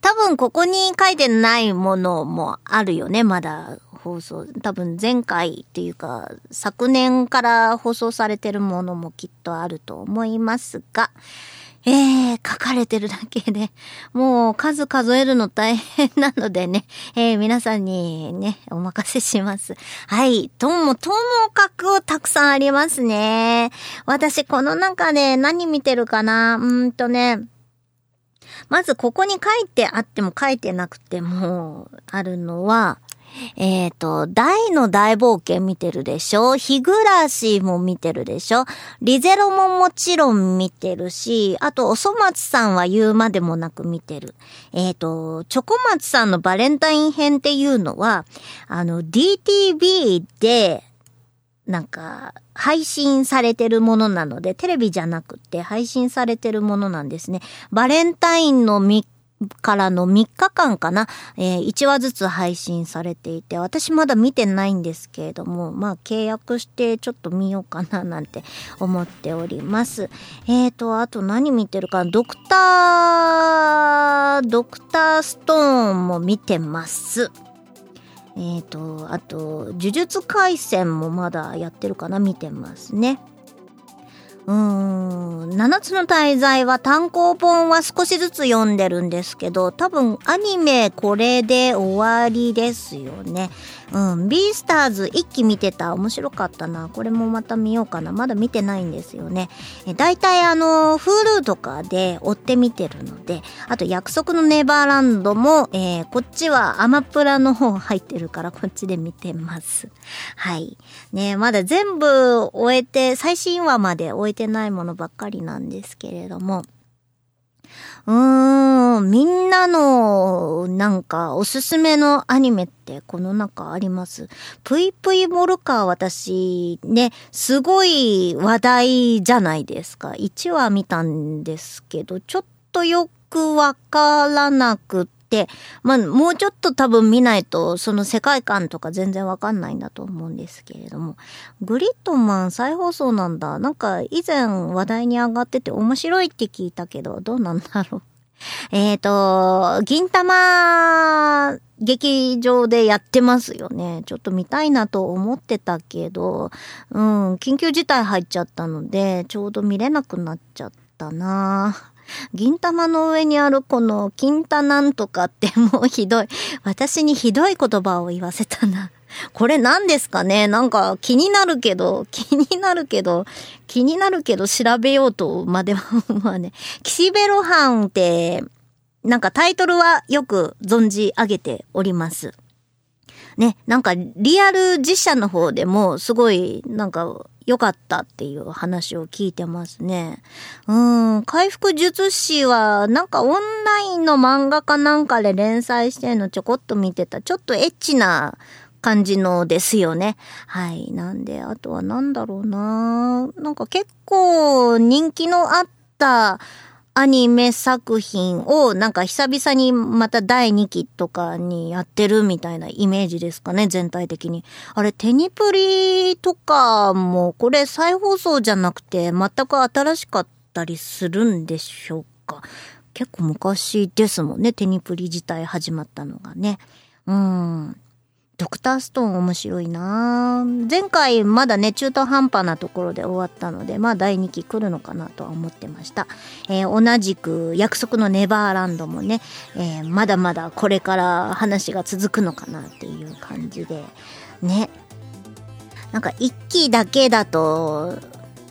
多分ここに書いてないものもあるよね、まだ放送。多分前回っていうか、昨年から放送されてるものもきっとあると思いますが、<laughs> えー、書かれてるだけで、もう数数えるの大変なのでね、<laughs> えー、皆さんにね、お任せします。はい。とも、ともかくたくさんありますね。私、この中で何見てるかな？うんとね、まずここに書いてあっても書いてなくてもあるのは、えっ、と、大の大冒険見てるでしょ？日暮らしも見てるでしょ？リゼロももちろん見てるし、あと、おそ松さんは言うまでもなく見てる。えっ、と、チョコ松さんのバレンタイン編っていうのは、あの、DTV で、なんか、配信されてるものなので、テレビじゃなくて配信されてるものなんですね。バレンタインの3からの3日間かな、えー、1話ずつ配信されていて、私まだ見てないんですけれども、まあ契約してちょっと見ようかななんて思っております。えーと、あと何見てるか、ドクター、ドクターストーンも見てます。えっ、ー、と、あと、呪術廻戦もまだやってるかな見てますね。うーん、7つの大罪は単行本は少しずつ読んでるんですけど、多分アニメこれで終わりですよね。うん、ビースターズ一期見てた。面白かったな。これもまた見ようかな。まだ見てないんですよね。え大体あの、Hulu とかで追って見てるので、あと約束のネバーランドも、えー、こっちはアマプラの方入ってるからこっちで見てます。はい。ねまだ全部終えて、最新話まで終えてないものばっかりなんですけれども、うーん、みんなの、なんか、おすすめのアニメってこの中あります？ぷいぷいモルカー私、ね、すごい話題じゃないですか。1話見たんですけど、ちょっとよくわからなくて、まあ、もうちょっと多分見ないと、その世界観とか全然わかんないんだと思うんですけれども、グリッドマン再放送なんだ。なんか以前話題に上がってて面白いって聞いたけど、どうなんだろう。<laughs> えっ、ー、と、銀玉劇場でやってますよね。ちょっと見たいなと思ってたけど、うん、緊急事態入っちゃったので、ちょうど見れなくなっちゃったな銀玉の上にあるこの金太なんとかってもうひどい。<laughs> 私にひどい言葉を言わせたな。<laughs> これ何ですかね？なんか気になるけど、気になるけど、気になるけど調べようとまでは、まあね、岸辺露伴って、なんかタイトルはよく存じ上げております。ね、なんかリアル実写の方でもすごいなんか良かったっていう話を聞いてますね。うん、回復術師はなんかオンラインの漫画かなんかで連載してるのちょこっと見てた。ちょっとエッチな感じのですよね。はい。なんで、あとはなんだろうななんか結構人気のあったアニメ作品をなんか久々にまた第2期とかにやってるみたいなイメージですかね、全体的に。あれ、テニプリとかもこれ再放送じゃなくて全く新しかったりするんでしょうか。結構昔ですもんね、テニプリ自体始まったのがね。うん。ドクターストーン面白いな前回まだね、中途半端なところで終わったので、まあ第2期来るのかなとは思ってました。えー、同じく約束のネバーランドもね、えー、まだまだこれから話が続くのかなっていう感じで、ね。なんか1期だけだと、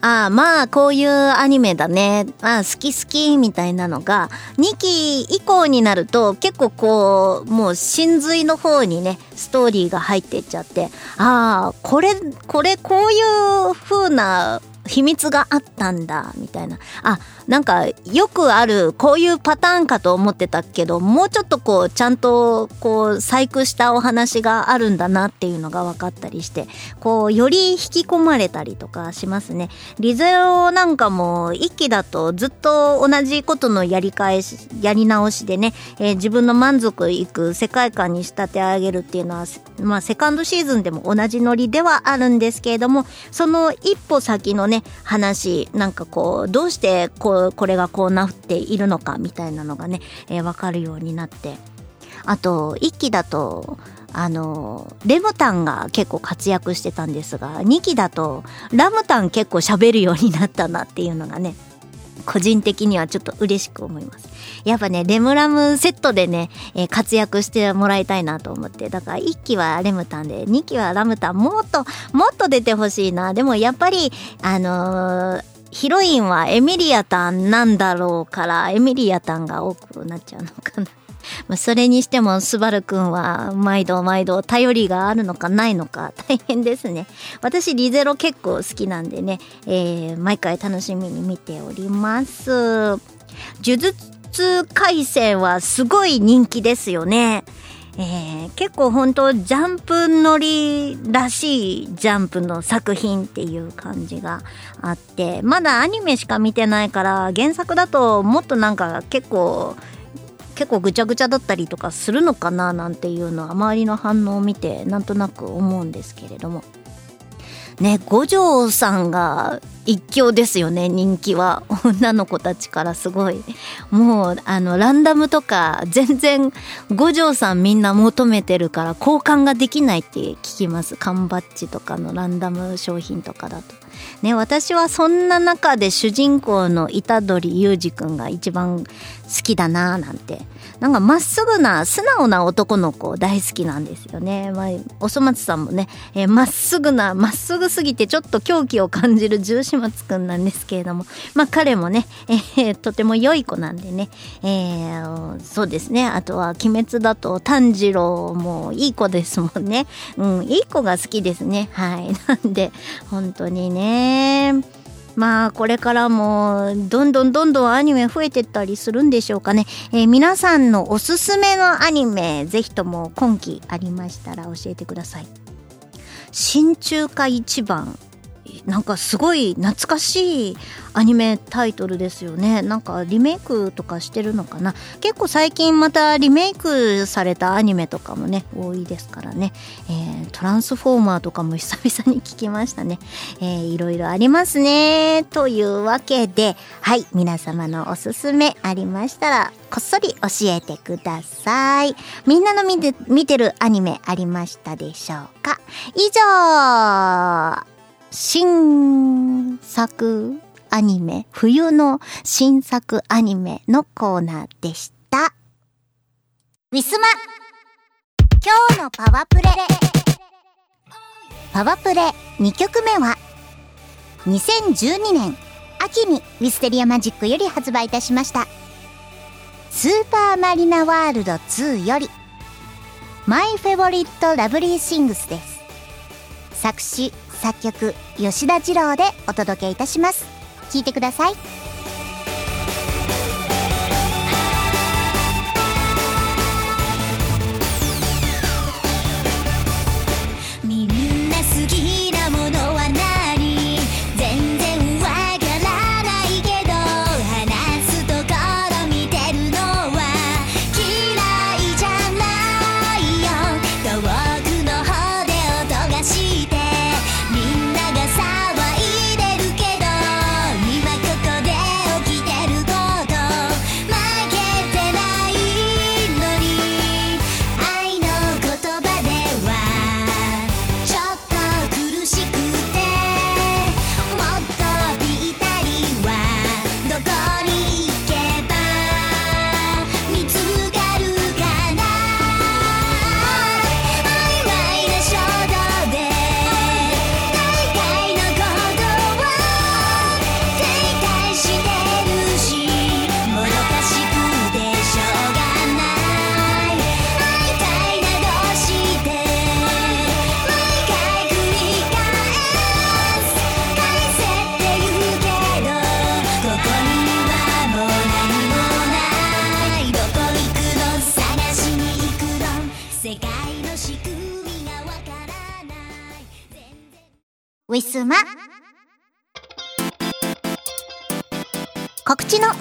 ああ、まあ、こういうアニメだね。まあ、好き好きみたいなのが、2期以降になると結構こう、もう真髄の方にね、ストーリーが入っていっちゃって、ああ、これ、これ、こういう風な秘密があったんだ、みたいな。あ、なんかよくあるこういうパターンかと思ってたけどもうちょっとこうちゃんとこう細工したお話があるんだなっていうのが分かったりしてこうより引き込まれたりとかしますね。リゼロなんかも一期だとずっと同じことのやり返しやり直しでね、えー、自分の満足いく世界観に仕立て上げるっていうのはまあセカンドシーズンでも同じノリではあるんですけれどもその一歩先のねね話なんかこうどうしてこうこれがこうなっているのかみたいなのがね、えー、分かるようになってあと1期だとあのレムタンが結構活躍してたんですが2期だとラムタン結構喋るようになったなっていうのがね個人的にはちょっと嬉しく思います。やっぱね、レムラムセットでね、えー、活躍してもらいたいなと思って。だから1期はレムタンで、2期はラムタン、もっと、もっと出てほしいな。でもやっぱり、あのーヒロインはエミリアタンなんだろうから、エミリアタンが多くなっちゃうのかな。<laughs> まあそれにしても、スバルくんは、毎度毎度、頼りがあるのかないのか、大変ですね。私、リゼロ結構好きなんでね、えー、毎回楽しみに見ております。呪術回戦はすごい人気ですよね。えー結構本当ジャンプ乗りらしいジャンプの作品っていう感じがあってまだアニメしか見てないから原作だともっとなんか結構結構ぐちゃぐちゃだったりとかするのかななんていうのは周りの反応を見てなんとなく思うんですけれどもね五条さんが一強ですよね人気は。<laughs> 女の子たちからすごい。もうあのランダムとか全然五条さんみんな求めてるから交換ができないって聞きます。缶バッジとかのランダム商品とかだと。ね私はそんな中で主人公の虎杖裕二くんが一番好きだななんてなんかまっすぐな素直な男の子大好きなんですよね。まあ、おそ松さんもね、えーまっすぐな、まっすぐすぎてちょっと狂気を感じる重始末くんなんですけれども、まあ彼もね、えーとても良い子なんでね、えーそうですね。あとは鬼滅だと炭治郎もいい子ですもんね。うん、いい子が好きですね。はい。<laughs> なんで、本当にね。ね。まあこれからもどんどんどんどんアニメ増えてったりするんでしょうかね、えー皆さんのおすすめのアニメぜひとも今期ありましたら教えてください。新中華一番なんかすごい懐かしいアニメタイトルですよね。なんかリメイクとかしてるのかな。結構最近またリメイクされたアニメとかもね多いですからね、えートランスフォーマーとかも久々に聞きましたね、えーいろいろありますね。というわけではい皆様のおすすめありましたらこっそり教えてください。みんなの見て見てるアニメありましたでしょうか？以上。新作アニメ、冬の新作アニメのコーナーでした。ウィスマ今日のパワープレ。パワープレ2曲目は2012年秋にウィステリアマジックより発売いたしました。スーパーマリナワールド2よりマイフェボリットラブリーシングスです。作詞作曲吉田二郎でお届けいたします。聞いてください。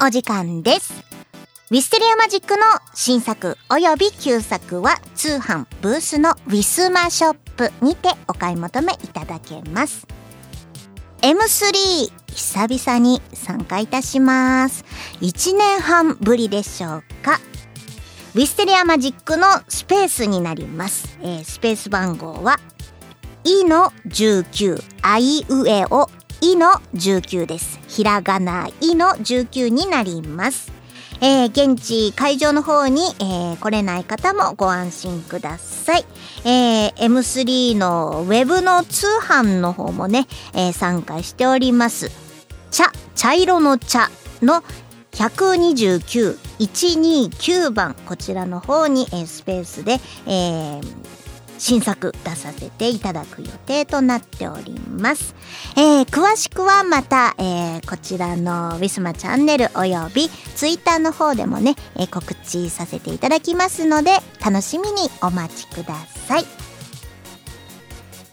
お時間です。ウィステリアマジックの新作及び旧作は通販ブースのウィスマショップにてお買い求めいただけます。M3 久々に参加いたします。1年半ぶりでしょうか。ウィステリアマジックのスペースになります、えースペース番号は「い」の19「あいうえお」「い」の19です。ひらがな「い」の19になりますえー現地会場の方に、えー来れない方もご安心ください。えー M3 のウェブの通販の方もね、えー参加しております。茶茶色の茶の129129番こちらの方に、えースペースで、えー新作出させていただく予定となっております。えー詳しくはまた、えーこちらのウィスマチャンネルおよびツイッターの方でもね、えー告知させていただきますので楽しみにお待ちください。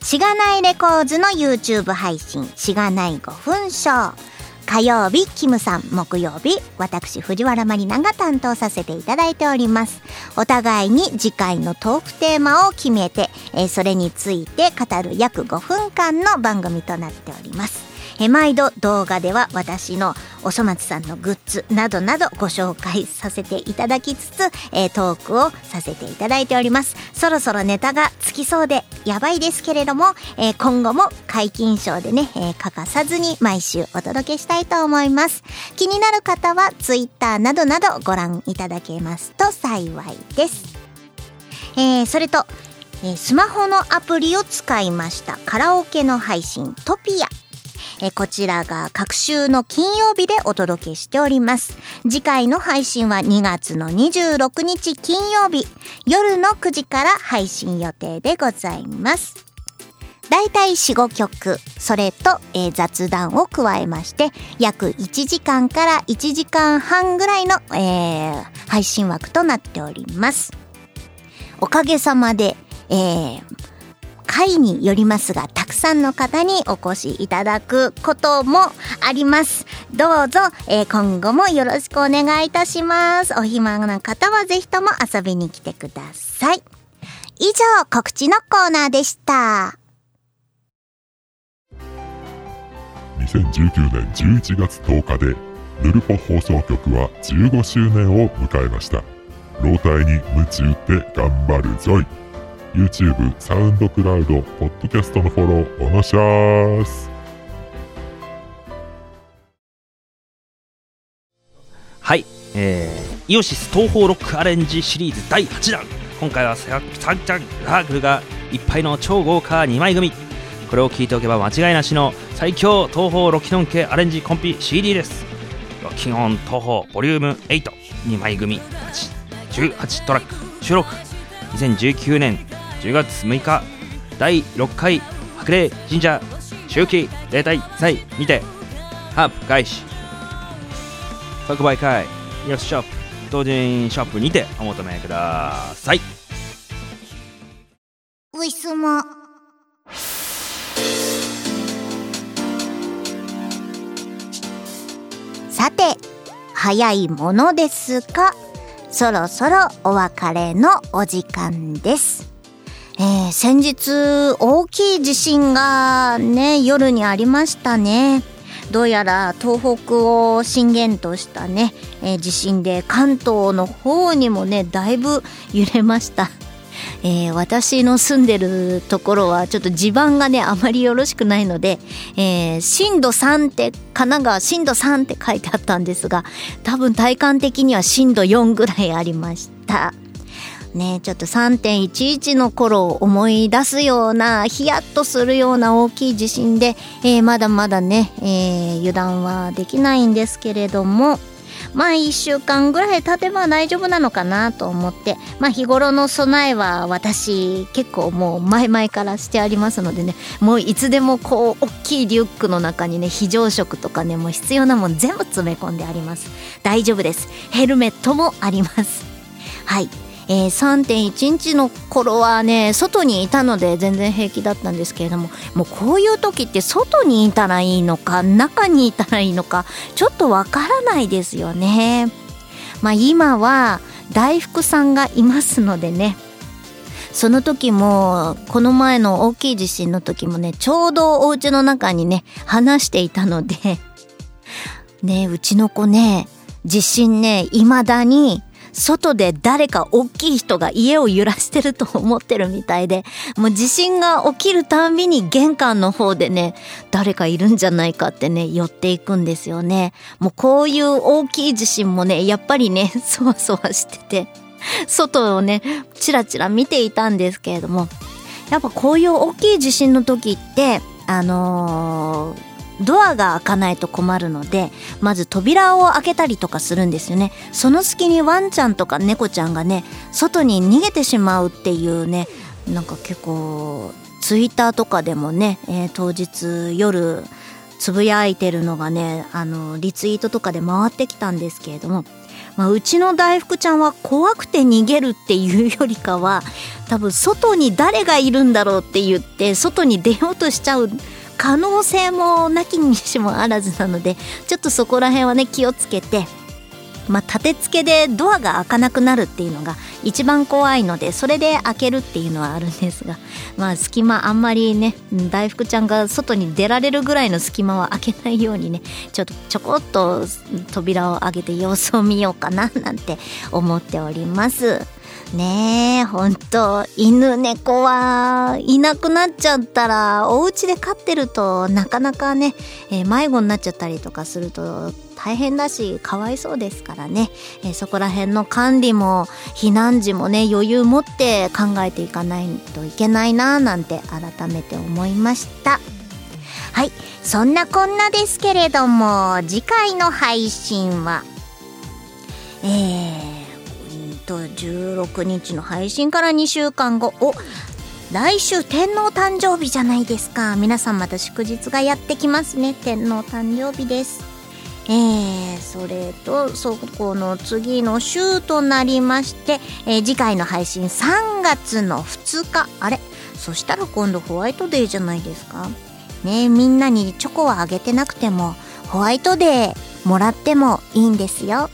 しがないレコーズの YouTube 配信、しがない5分ショー。火曜日、キムさん、木曜日、私、藤原まりなが担当させていただいております。お互いに次回のトークテーマを決めて、えーそれについて語る約5分間の番組となっております。え毎度動画では私のおそ松さんのグッズなどなどご紹介させていただきつつ、えートークをさせていただいております。そろそろネタがつきそうでやばいですけれども、えー今後も解禁賞でね、えー欠かさずに毎週お届けしたいと思います。気になる方は Twitter などなどご覧いただけますと幸いです。えそれと、えスマホのアプリを使いましたカラオケの配信トピア。えこちらが各週の金曜日でお届けしております。次回の配信は2月の26日金曜日夜の9時から配信予定でございます。だいたい4、5曲、それと、えー雑談を加えまして、約1時間から1時間半ぐらいの、えー配信枠となっております。おかげさまで、えー回によりますが、たくさんの方にお越しいただくこともあります。どうぞ、えー今後もよろしくお願いいたします。お暇な方はぜひとも遊びに来てください。以上、告知のコーナーでした。2019年11月10日でヌルポ放送局は15周年を迎えました老体に夢中って頑張るぞい YouTube、サウンドクラウド、ポッドキャストのフォローおのしゃーす。はい、えー、イオシス東方ロックアレンジシリーズ第8弾。今回はササンチャンラークルがいっぱいの超豪華2枚組。これを聞いておけば間違いなしの最強東方ロキノン系アレンジコンピ CD です。ロキノン東方ボリューム82枚組18トラック収録。2019年10月6日第6回白麗神社秋季例大祭にてハープ開始即売会イオシスショップ同人ショップにてお求めください。ウィスマ。さて、早いものですが、そろそろお別れのお時間です。えー先日大きい地震がね、夜にありましたね。どうやら東北を震源としたね、えー地震で関東の方にもね、だいぶ揺れました。えー私の住んでるところはちょっと地盤がねあまりよろしくないので、えー震度3って神奈川震度3って書いてあったんですが多分体感的には震度4ぐらいありました。ねちょっと3.11の頃を思い出すようなヒヤッとするような大きい地震で、えーまだまだね、えー油断はできないんですけれどもまあ1週間ぐらい経てば大丈夫なのかなと思ってまあ日頃の備えは私結構もう前々からしてありますのでねもういつでもこう大きいリュックの中にね非常食とかねもう必要なもん全部詰め込んであります。大丈夫です。ヘルメットもあります。はい。えー3.1日の頃はね外にいたので全然平気だったんですけれどももうこういう時って外にいたらいいのか中にいたらいいのかちょっとわからないですよね。まあ今は大福さんがいますのでねその時もこの前の大きい地震の時もねちょうどお家の中にね話していたのでねうちの子ね地震ね未だに外で誰か大きい人が家を揺らしてると思ってるみたいで、もう地震が起きるたんびに玄関の方でね、誰かいるんじゃないかってね、寄っていくんですよね。もうこういう大きい地震もね、やっぱりね、<laughs> そわそわしてて、外をね、チラチラ見ていたんですけれども、やっぱこういう大きい地震の時って、あのードアが開かないと困るのでまず扉を開けたりとかするんですよね。その隙にワンちゃんとか猫ちゃんがね外に逃げてしまうっていうねなんか結構ツイッターとかでもね、えー当日夜つぶやいてるのがねあのリツイートとかで回ってきたんですけれども、まあ、うちの大福ちゃんは怖くて逃げるっていうよりかは多分外に誰がいるんだろうって言って外に出ようとしちゃう可能性もなきにしもあらずなのでちょっとそこら辺はね気をつけて。まあ、立て付けでドアが開かなくなるっていうのが一番怖いのでそれで開けるっていうのはあるんですがまあ隙間あんまりね大福ちゃんが外に出られるぐらいの隙間は開けないようにねちょっとちょこっと扉を開けて様子を見ようかななんて思っております。ねえほんと。犬猫はいなくなっちゃったらお家で飼ってるとなかなかね、えー迷子になっちゃったりとかすると大変だしかわいそうですからね、えーそこら辺の管理も避難時もね余裕持って考えていかないといけないななんて改めて思いました。はい。そんなこんなですけれども次回の配信はえーと16日の配信から2週間後お来週天皇誕生日じゃないですか。皆さんまた祝日がやってきますね。天皇誕生日です。えー、それとそこの次の週となりまして、えー次回の配信3月の2日。あれ？そしたら今度ホワイトデーじゃないですか。ねみんなにチョコはあげてなくてもホワイトデーもらってもいいんですよ。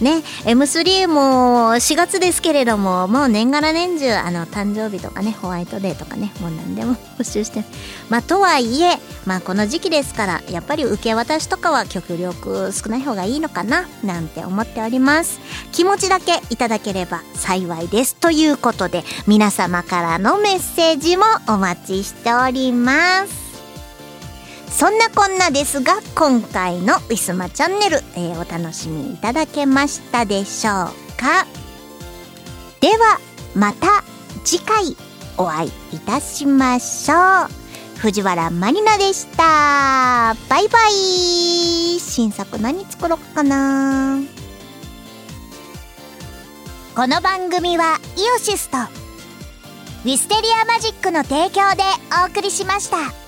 ね。M3 も4月ですけれどももう年がら年中あの誕生日とかねホワイトデーとかねもう何でも募集して。まあとはいえまあこの時期ですからやっぱり受け渡しとかは極力少ない方がいいのかななんて思っております。気持ちだけいただければ幸いです。ということで皆様からのメッセージもお待ちしております。そんなこんなですが今回のウィスマチャンネル、えーお楽しみいただけましたでしょうか？ではまた次回お会いいたしましょう。藤原まりなでした。バイバイ。新作何作ろうかな？この番組はイオシスとウィステリアマジックの提供でお送りしました。